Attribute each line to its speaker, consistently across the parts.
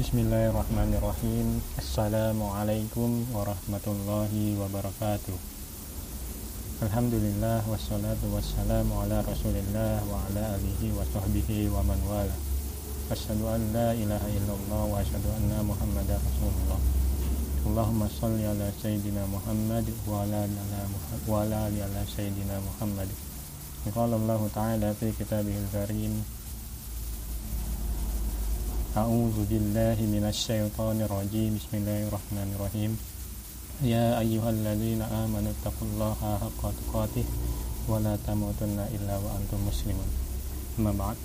Speaker 1: Bismillahirrahmanirrahim. Assalamualaikum warahmatullahi wabarakatuh. Alhamdulillah wassalatu wassalamu ala rasulillah wa ala alihi wa sahbihi wa man wala. Asyhadu an la ilaha illallah wa asyhadu anna muhammadan rasulullah. Allahumma salli ala sayyidina Muhammad wa ala wa ala ala sayyidina Muhammad. Qala Allah Ta'ala fi kitabihil karim أعوذ بالله من الشيطان الرجيم بسم الله الرحمن الرحيم يا أيها الذين آمنوا اتقوا الله حق تقاته ولا تموتن إلا وأنتم مسلمون أما بعد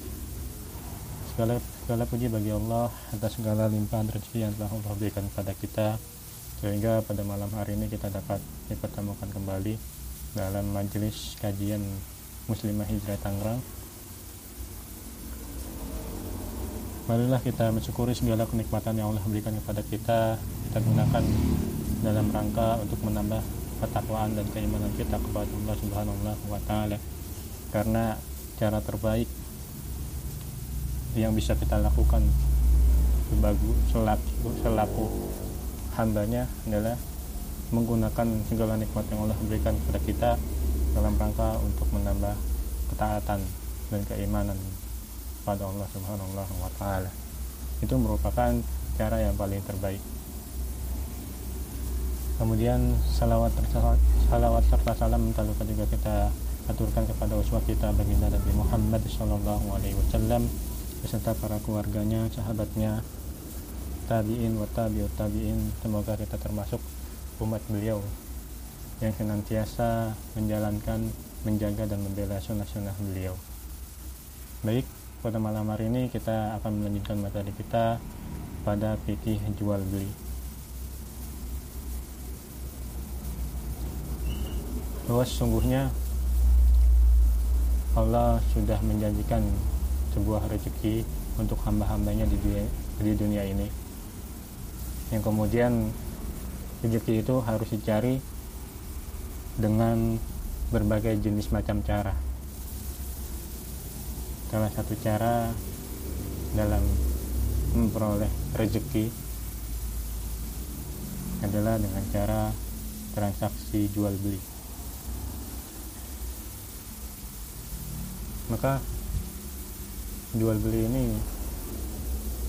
Speaker 1: segala, segala puji bagi Allah atas segala limpahan rezeki yang telah Allah berikan kepada kita sehingga pada malam hari ini kita dapat dipertemukan kembali dalam majelis kajian Muslimah Hijrah Tangerang Marilah kita mensyukuri segala kenikmatan yang Allah berikan kepada kita. Kita gunakan dalam rangka untuk menambah ketakwaan dan keimanan kita kepada Allah Subhanahu wa taala. Karena cara terbaik yang bisa kita lakukan sebagai selaku, selaku hambanya adalah menggunakan segala nikmat yang Allah berikan kepada kita dalam rangka untuk menambah ketaatan dan keimanan kepada Allah Subhanahu wa taala. Itu merupakan cara yang paling terbaik. Kemudian salawat salawat serta salam tak lupa juga kita aturkan kepada uswah kita baginda Nabi Muhammad Shallallahu Alaihi Wasallam beserta para keluarganya, sahabatnya, tabiin wa tabiut tabiin. Semoga kita termasuk umat beliau yang senantiasa menjalankan, menjaga dan membela sunnah-sunnah beliau. Baik, pada malam hari ini kita akan melanjutkan materi kita pada fikih jual beli. Bahwa sesungguhnya Allah sudah menjanjikan sebuah rezeki untuk hamba-hambanya di di dunia ini. Yang kemudian rezeki itu harus dicari dengan berbagai jenis macam cara salah satu cara dalam memperoleh rezeki adalah dengan cara transaksi jual beli. Maka jual beli ini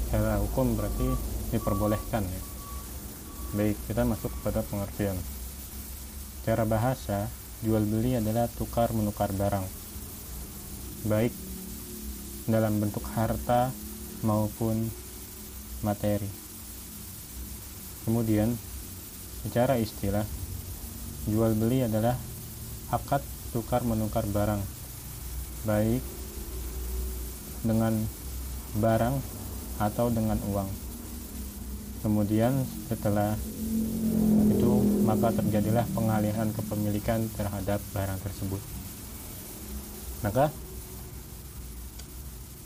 Speaker 1: secara hukum berarti diperbolehkan ya. Baik kita masuk kepada pengertian. Cara bahasa jual beli adalah tukar menukar barang. Baik dalam bentuk harta maupun materi. Kemudian, secara istilah, jual beli adalah akad tukar menukar barang, baik dengan barang atau dengan uang. Kemudian, setelah itu, maka terjadilah pengalihan kepemilikan terhadap barang tersebut. Maka,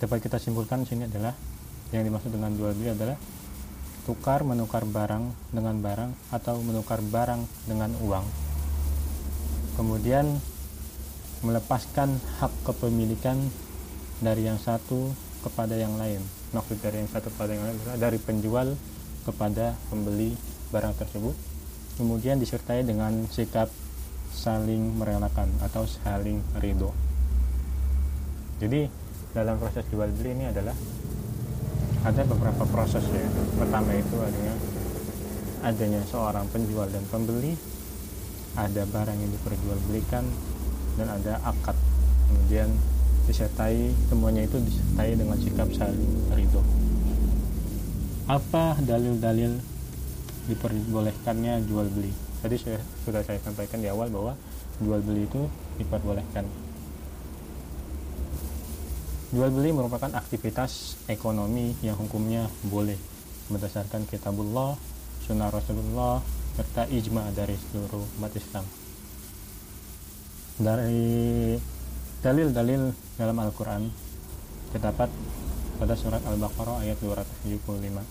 Speaker 1: dapat kita simpulkan sini adalah yang dimaksud dengan jual beli adalah tukar menukar barang dengan barang atau menukar barang dengan uang. Kemudian melepaskan hak kepemilikan dari yang satu kepada yang lain. Maksud dari yang satu kepada yang lain adalah dari penjual kepada pembeli barang tersebut. Kemudian disertai dengan sikap saling merelakan atau saling ridho. Jadi dalam proses jual beli ini adalah ada beberapa proses ya. Pertama itu adanya adanya seorang penjual dan pembeli ada barang yang diperjualbelikan dan ada akad. Kemudian disertai semuanya itu disertai dengan sikap saling ridho. Apa dalil-dalil diperbolehkannya jual beli? Tadi saya, sudah saya sampaikan di awal bahwa jual beli itu diperbolehkan Jual beli merupakan aktivitas ekonomi yang hukumnya boleh berdasarkan kitabullah, sunnah Rasulullah, serta ijma dari seluruh umat Islam. Dari dalil-dalil dalam Al-Quran terdapat pada surat Al-Baqarah ayat 275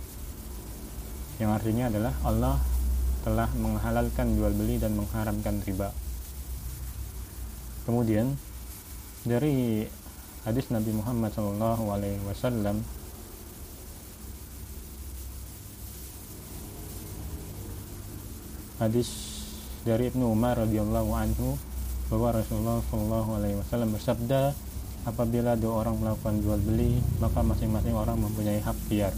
Speaker 1: yang artinya adalah Allah telah menghalalkan jual beli dan mengharamkan riba. Kemudian dari hadis Nabi Muhammad saw. Hadis dari Ibnu Umar radhiyallahu anhu bahwa Rasulullah Shallallahu Alaihi Wasallam bersabda apabila dua orang melakukan jual beli maka masing-masing orang mempunyai hak biar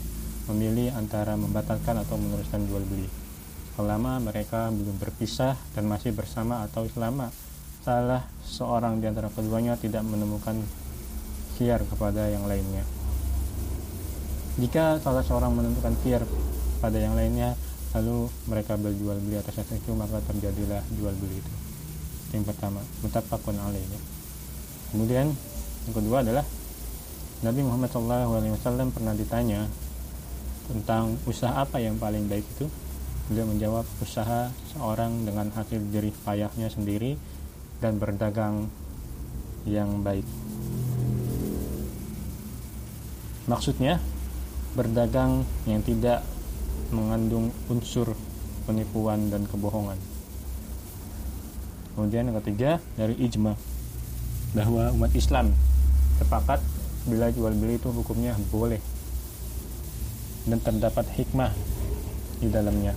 Speaker 1: memilih antara membatalkan atau meneruskan jual beli selama mereka belum berpisah dan masih bersama atau selama salah seorang di antara keduanya tidak menemukan kiar kepada yang lainnya. Jika salah seorang menentukan kiar pada yang lainnya, lalu mereka berjual beli atas dasar itu, maka terjadilah jual beli itu. Yang pertama, mutafakun alaih. Ya. Kemudian yang kedua adalah Nabi Muhammad SAW pernah ditanya tentang usaha apa yang paling baik itu Beliau menjawab usaha seorang dengan hasil jerih payahnya sendiri dan berdagang yang baik. Maksudnya berdagang yang tidak mengandung unsur penipuan dan kebohongan. Kemudian yang ketiga dari ijma bahwa umat Islam sepakat bila jual beli itu hukumnya boleh dan terdapat hikmah di dalamnya.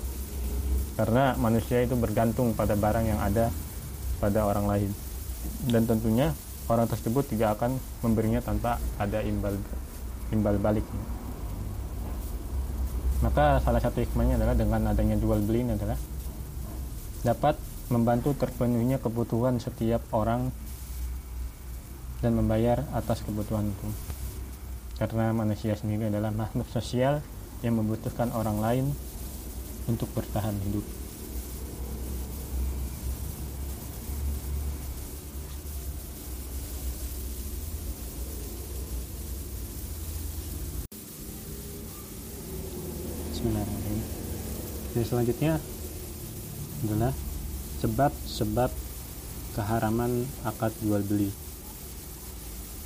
Speaker 1: Karena manusia itu bergantung pada barang yang ada pada orang lain. Dan tentunya orang tersebut tidak akan memberinya tanpa ada imbal imbal balik maka salah satu hikmahnya adalah dengan adanya jual beli ini adalah dapat membantu terpenuhnya kebutuhan setiap orang dan membayar atas kebutuhan itu karena manusia sendiri adalah makhluk sosial yang membutuhkan orang lain untuk bertahan hidup. Bismillahirrahmanirrahim. Jadi selanjutnya adalah sebab-sebab keharaman akad jual beli.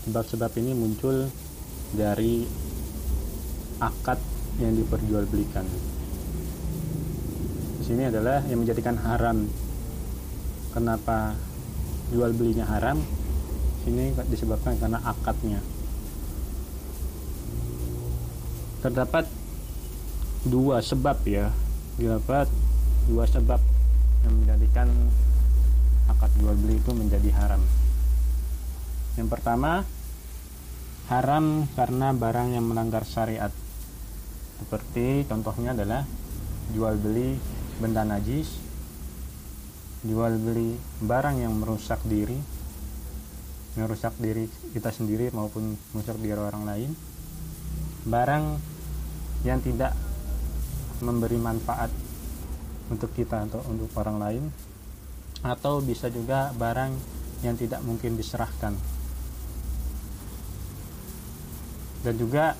Speaker 1: Sebab-sebab ini muncul dari akad yang diperjualbelikan sini adalah yang menjadikan haram kenapa jual belinya haram ini disebabkan karena akadnya terdapat dua sebab ya. Terdapat dua sebab yang menjadikan akad jual beli itu menjadi haram. Yang pertama haram karena barang yang melanggar syariat. Seperti contohnya adalah jual beli benda najis jual beli barang yang merusak diri merusak diri kita sendiri maupun merusak diri orang lain. Barang yang tidak memberi manfaat untuk kita atau untuk orang lain atau bisa juga barang yang tidak mungkin diserahkan dan juga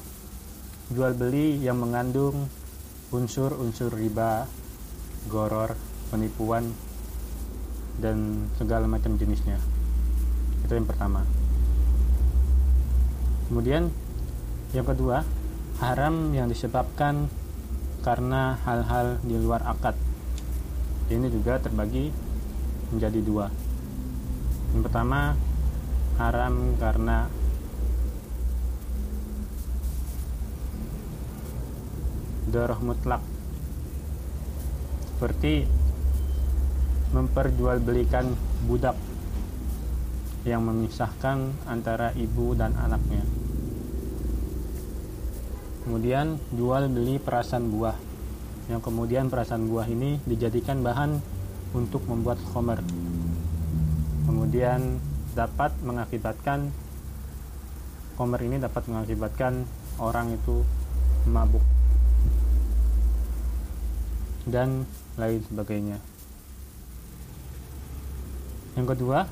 Speaker 1: jual beli yang mengandung unsur-unsur riba goror, penipuan, dan segala macam jenisnya. Itu yang pertama. Kemudian yang kedua, haram yang disebabkan karena hal-hal di luar akad. Ini juga terbagi menjadi dua. Yang pertama, haram karena darah mutlak seperti memperjualbelikan budak yang memisahkan antara ibu dan anaknya. Kemudian jual beli perasan buah yang kemudian perasan buah ini dijadikan bahan untuk membuat khomer. Kemudian dapat mengakibatkan khomer ini dapat mengakibatkan orang itu mabuk dan lain sebagainya. Yang kedua,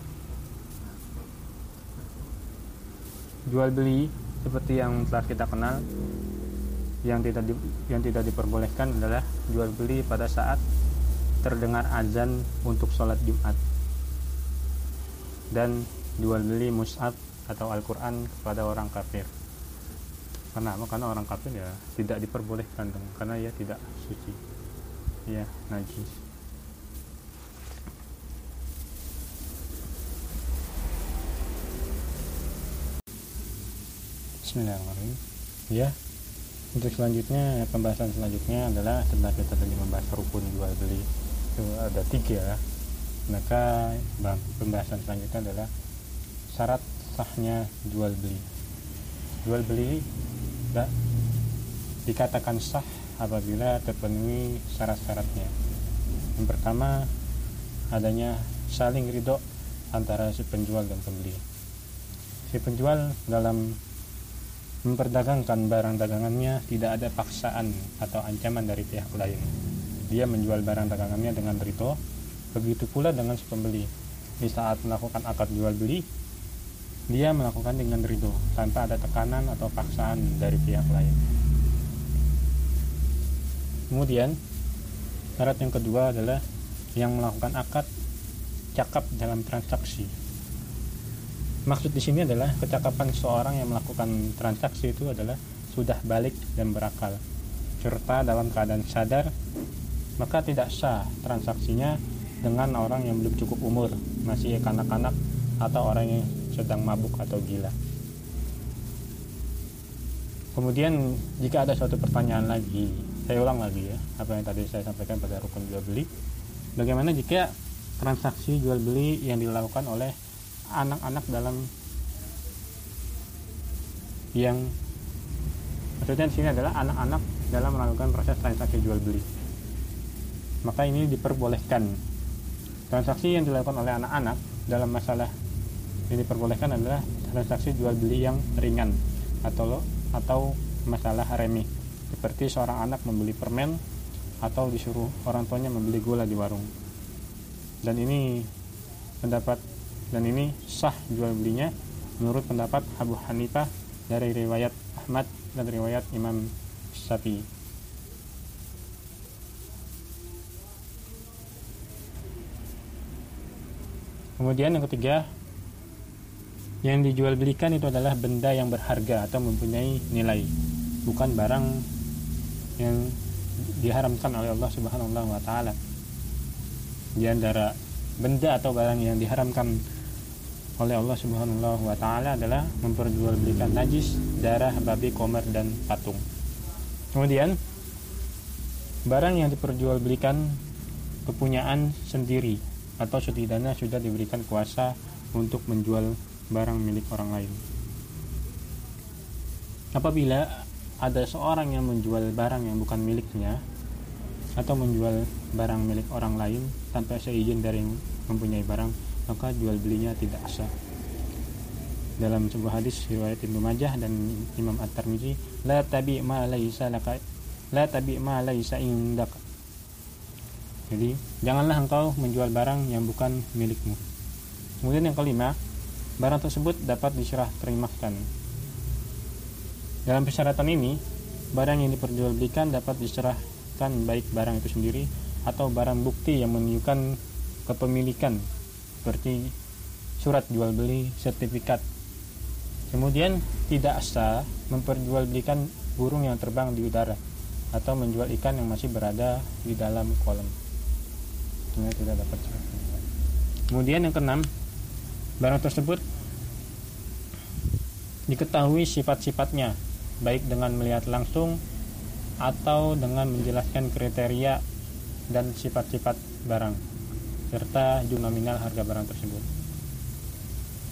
Speaker 1: jual beli seperti yang telah kita kenal yang tidak di, yang tidak diperbolehkan adalah jual beli pada saat terdengar azan untuk sholat Jumat. Dan jual beli mus'ab atau Al-Quran kepada orang kafir. Kenapa? karena orang kafir ya tidak diperbolehkan dong karena ia tidak suci. Ya najis. Bismillahirrahmanirrahim. Ya untuk selanjutnya pembahasan selanjutnya adalah setelah kita tadi membahas rukun jual beli itu ada tiga. Maka pembahasan selanjutnya adalah syarat sahnya jual beli. Jual beli tidak dikatakan sah apabila terpenuhi syarat-syaratnya. Yang pertama adanya saling ridho antara si penjual dan pembeli. Si penjual dalam memperdagangkan barang dagangannya tidak ada paksaan atau ancaman dari pihak lain. Dia menjual barang dagangannya dengan ridho begitu pula dengan pembeli. Di saat melakukan akad jual beli dia melakukan dengan ridho tanpa ada tekanan atau paksaan dari pihak lain. Kemudian syarat yang kedua adalah yang melakukan akad cakap dalam transaksi maksud di sini adalah kecakapan seorang yang melakukan transaksi itu adalah sudah balik dan berakal serta dalam keadaan sadar maka tidak sah transaksinya dengan orang yang belum cukup umur masih kanak-kanak atau orang yang sedang mabuk atau gila. Kemudian jika ada suatu pertanyaan lagi, saya ulang lagi ya, apa yang tadi saya sampaikan pada rukun jual beli. Bagaimana jika transaksi jual beli yang dilakukan oleh anak-anak dalam yang maksudnya di sini adalah anak-anak dalam melakukan proses transaksi jual beli. Maka ini diperbolehkan. Transaksi yang dilakukan oleh anak-anak dalam masalah yang diperbolehkan adalah transaksi jual beli yang ringan atau atau masalah remi seperti seorang anak membeli permen atau disuruh orang tuanya membeli gula di warung dan ini pendapat dan ini sah jual belinya menurut pendapat Abu Hanifah dari riwayat Ahmad dan riwayat Imam Syafi'i. Kemudian yang ketiga yang dijual belikan itu adalah benda yang berharga atau mempunyai nilai bukan barang yang diharamkan oleh Allah Subhanahu wa taala. Di antara benda atau barang yang diharamkan oleh Allah Subhanahu wa taala adalah memperjualbelikan najis, darah, babi, komer dan patung. Kemudian barang yang diperjualbelikan kepunyaan sendiri atau setidaknya sudah diberikan kuasa untuk menjual barang milik orang lain. Apabila ada seorang yang menjual barang yang bukan miliknya atau menjual barang milik orang lain tanpa seizin dari yang mempunyai barang, maka jual belinya tidak sah. Dalam sebuah hadis riwayat Ibnu Majah dan Imam At-Tirmizi, la tabi ma laisa laka la tabi ma laisa indak. Jadi, janganlah engkau menjual barang yang bukan milikmu. Kemudian yang kelima, barang tersebut dapat diserah terimakan. Dalam persyaratan ini, barang yang diperjualbelikan dapat diserahkan baik barang itu sendiri atau barang bukti yang menunjukkan kepemilikan seperti surat jual beli, sertifikat. Kemudian tidak sah memperjualbelikan burung yang terbang di udara atau menjual ikan yang masih berada di dalam kolam. Ini tidak dapat Kemudian yang keenam, barang tersebut diketahui sifat-sifatnya baik dengan melihat langsung atau dengan menjelaskan kriteria dan sifat-sifat barang serta jumlah nominal harga barang tersebut.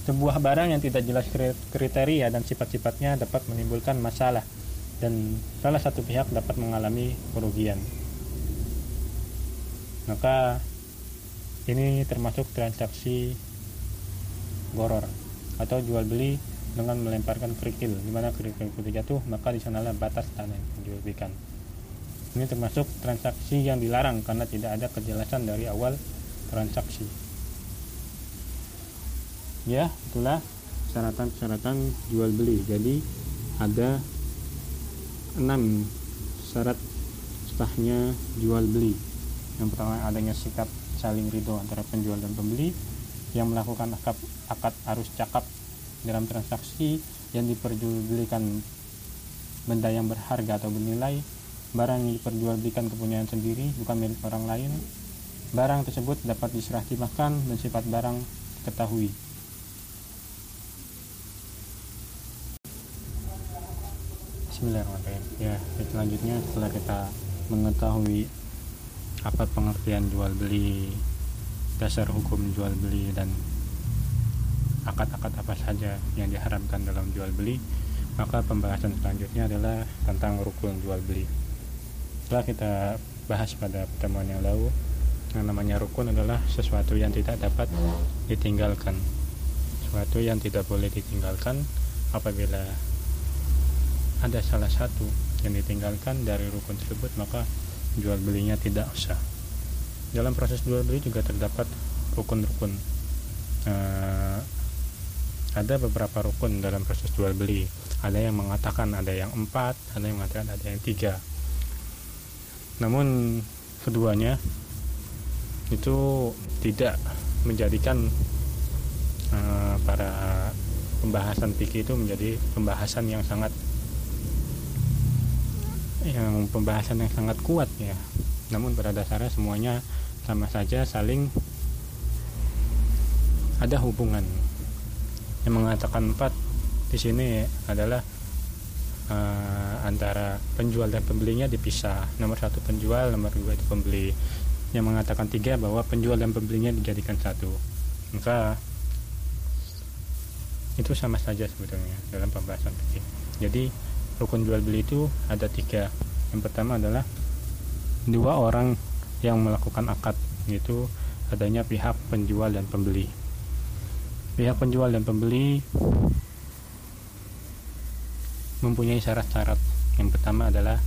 Speaker 1: Sebuah barang yang tidak jelas kriteria dan sifat-sifatnya dapat menimbulkan masalah dan salah satu pihak dapat mengalami kerugian. Maka ini termasuk transaksi goror atau jual beli dengan melemparkan kerikil di mana kerikil itu jatuh maka di sanalah batas tanah yang dijual ini termasuk transaksi yang dilarang karena tidak ada kejelasan dari awal transaksi ya itulah syaratan-syaratan jual beli. Jadi ada enam syarat sahnya jual beli. Yang pertama adanya sikap saling ridho antara penjual dan pembeli. Yang melakukan akad, akad arus cakap dalam transaksi. Yang diperjualbelikan benda yang berharga atau bernilai. Barang yang diperjualbelikan kepunyaan sendiri bukan milik orang lain barang tersebut dapat diserah terjemahkan dan sifat barang ketahui Bismillahirrahmanirrahim. Ya selanjutnya setelah kita mengetahui apa pengertian jual beli dasar hukum jual beli dan akad-akad apa saja yang diharamkan dalam jual beli maka pembahasan selanjutnya adalah tentang rukun jual beli. Setelah kita bahas pada pertemuan yang lalu yang namanya rukun adalah sesuatu yang tidak dapat ditinggalkan. Sesuatu yang tidak boleh ditinggalkan apabila ada salah satu yang ditinggalkan dari rukun tersebut maka jual belinya tidak usah. Dalam proses jual beli juga terdapat rukun-rukun. Uh, ada beberapa rukun dalam proses jual beli. Ada yang mengatakan ada yang empat ada yang mengatakan ada yang tiga. Namun keduanya itu tidak menjadikan uh, para pembahasan fikih itu menjadi pembahasan yang sangat yang pembahasan yang sangat kuat ya. Namun pada dasarnya semuanya sama saja saling ada hubungan. Yang mengatakan empat di sini adalah uh, antara penjual dan pembelinya dipisah. Nomor satu penjual nomor dua itu pembeli yang mengatakan tiga bahwa penjual dan pembelinya dijadikan satu. Maka itu sama saja sebetulnya dalam pembahasan fikih jadi rukun jual beli itu ada tiga. Yang pertama adalah dua orang yang melakukan akad yaitu adanya pihak penjual dan pembeli. Pihak penjual dan pembeli mempunyai syarat-syarat. Yang pertama adalah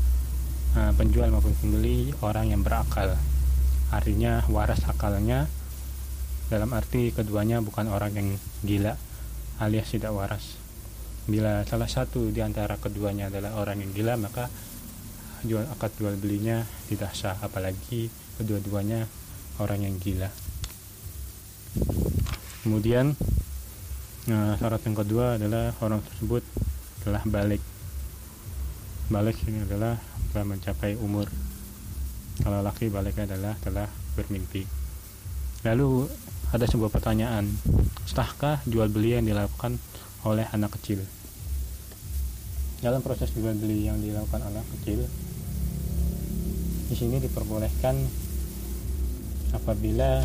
Speaker 1: uh, penjual maupun pembeli orang yang berakal artinya waras akalnya. Dalam arti keduanya bukan orang yang gila alias tidak waras. Bila salah satu di antara keduanya adalah orang yang gila maka jual akad jual belinya tidak sah. Apalagi kedua-duanya orang yang gila. Kemudian nah, syarat yang kedua adalah orang tersebut telah balik. Balik ini adalah telah mencapai umur kalau laki baliknya adalah telah bermimpi. Lalu ada sebuah pertanyaan sahkah jual beli yang dilakukan oleh anak kecil? Dalam proses jual beli yang dilakukan anak kecil di sini diperbolehkan apabila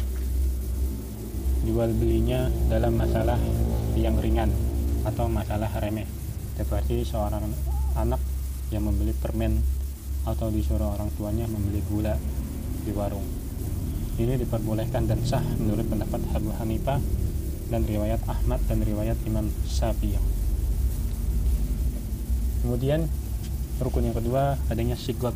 Speaker 1: jual belinya dalam masalah yang ringan atau masalah remeh. Seperti seorang anak yang membeli permen atau disuruh orang tuanya membeli gula di warung. Ini diperbolehkan dan sah menurut pendapat Abu Hanifah dan riwayat Ahmad dan riwayat Imam Syafi'i. Kemudian rukun yang kedua adanya sigot.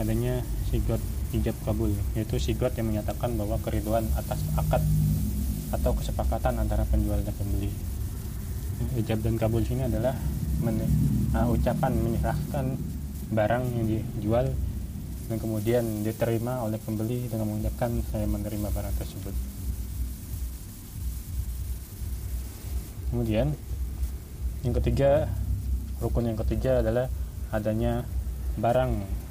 Speaker 1: Adanya sigot ijab kabul yaitu sigot yang menyatakan bahwa keriduan atas akad atau kesepakatan antara penjual dan pembeli. Ijab dan kabul sini adalah uh, ucapan menyerahkan barang yang dijual dan kemudian diterima oleh pembeli dengan mengucapkan saya menerima barang tersebut kemudian yang ketiga rukun yang ketiga adalah adanya barang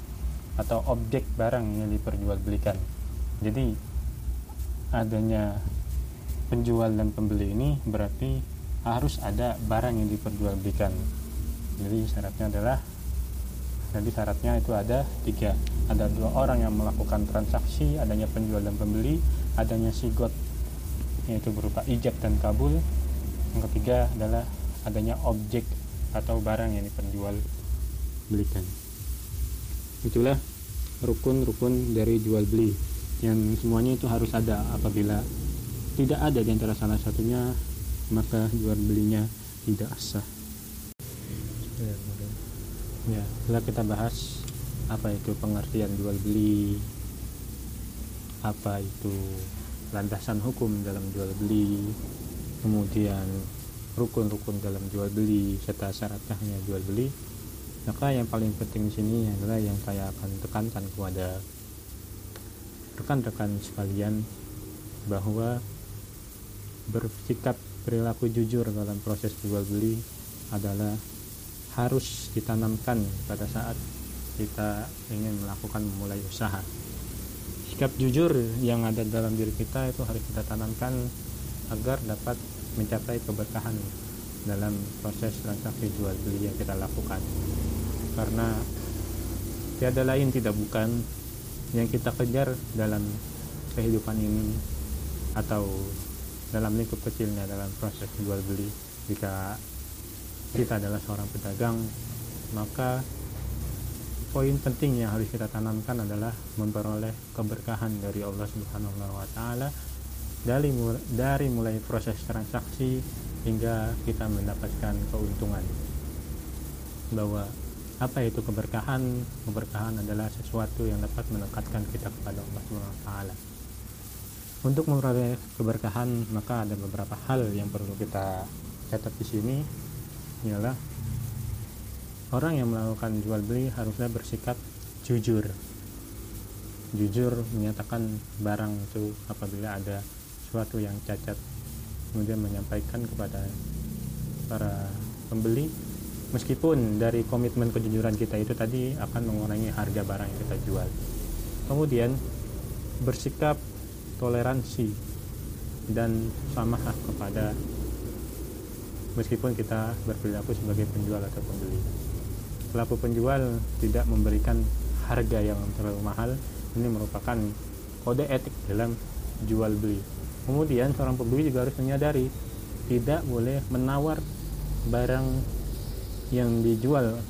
Speaker 1: atau objek barang yang diperjualbelikan. Jadi adanya penjual dan pembeli ini berarti harus ada barang yang diperjualbelikan. Jadi syaratnya adalah jadi syaratnya itu ada tiga. Ada dua orang yang melakukan transaksi adanya penjual dan pembeli adanya sigot yaitu berupa ijab dan kabul. Yang ketiga adalah adanya objek atau barang yang diperjual belikan. Itulah rukun-rukun dari jual beli yang semuanya itu harus ada apabila tidak ada di antara salah satunya maka jual belinya tidak sah ya setelah kita bahas apa itu pengertian jual beli apa itu landasan hukum dalam jual beli kemudian rukun-rukun dalam jual beli serta syarat sahnya jual beli. Maka yang paling penting di sini adalah yang saya akan tekankan kepada rekan-rekan sekalian bahwa bersikap perilaku jujur dalam proses jual beli adalah harus ditanamkan pada saat kita ingin melakukan memulai usaha. Sikap jujur yang ada dalam diri kita itu harus kita tanamkan agar dapat mencapai keberkahan dalam proses transaksi jual beli yang kita lakukan. Karena tiada lain tidak bukan yang kita kejar dalam kehidupan ini atau dalam lingkup kecilnya dalam proses jual beli. Jika kita adalah seorang pedagang maka poin penting yang harus kita tanamkan adalah memperoleh keberkahan dari Allah Subhanahu wa taala. Dari dari mulai proses transaksi hingga kita mendapatkan keuntungan. Bahwa apa itu keberkahan? Keberkahan adalah sesuatu yang dapat mendekatkan kita kepada Allah Subhanahu wa taala. Untuk memperoleh keberkahan maka ada beberapa hal yang perlu kita catat di sini ialah orang yang melakukan jual beli harusnya bersikap jujur. Jujur menyatakan barang itu apabila ada sesuatu yang cacat. Kemudian menyampaikan kepada para pembeli meskipun dari komitmen kejujuran kita itu tadi akan mengurangi harga barang yang kita jual. Kemudian bersikap toleransi dan samahah kepada meskipun kita berperilaku sebagai penjual atau pembeli. Pelaku penjual tidak memberikan harga yang terlalu mahal. Ini merupakan kode etik dalam jual beli. Kemudian seorang pembeli juga harus menyadari tidak boleh menawar barang yang dijual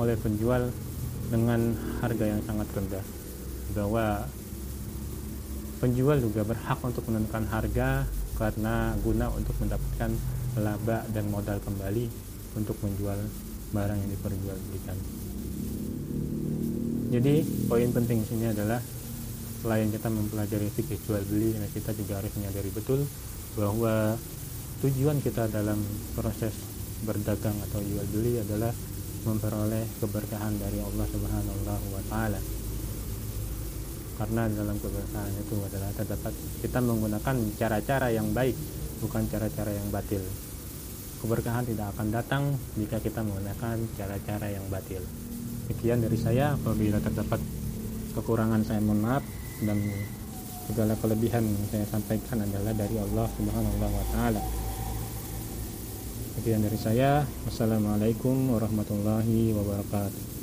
Speaker 1: oleh penjual dengan harga yang sangat rendah. Bahwa penjual juga berhak untuk menentukan harga karena guna untuk mendapatkan laba dan modal kembali untuk menjual barang yang diperjualbelikan. Jadi poin penting sini adalah selain kita mempelajari fikih jual beli, kita juga harus menyadari betul bahwa tujuan kita dalam proses berdagang atau jual beli adalah memperoleh keberkahan dari Allah Subhanahu wa taala. Karena dalam keberkahan itu adalah terdapat kita menggunakan cara-cara yang baik, bukan cara-cara yang batil. Keberkahan tidak akan datang jika kita menggunakan cara-cara yang batil. Sekian dari saya, apabila terdapat kekurangan saya mohon maaf dan segala kelebihan yang saya sampaikan adalah dari Allah Subhanahu wa taala. Sekian dari saya. Wassalamualaikum warahmatullahi wabarakatuh.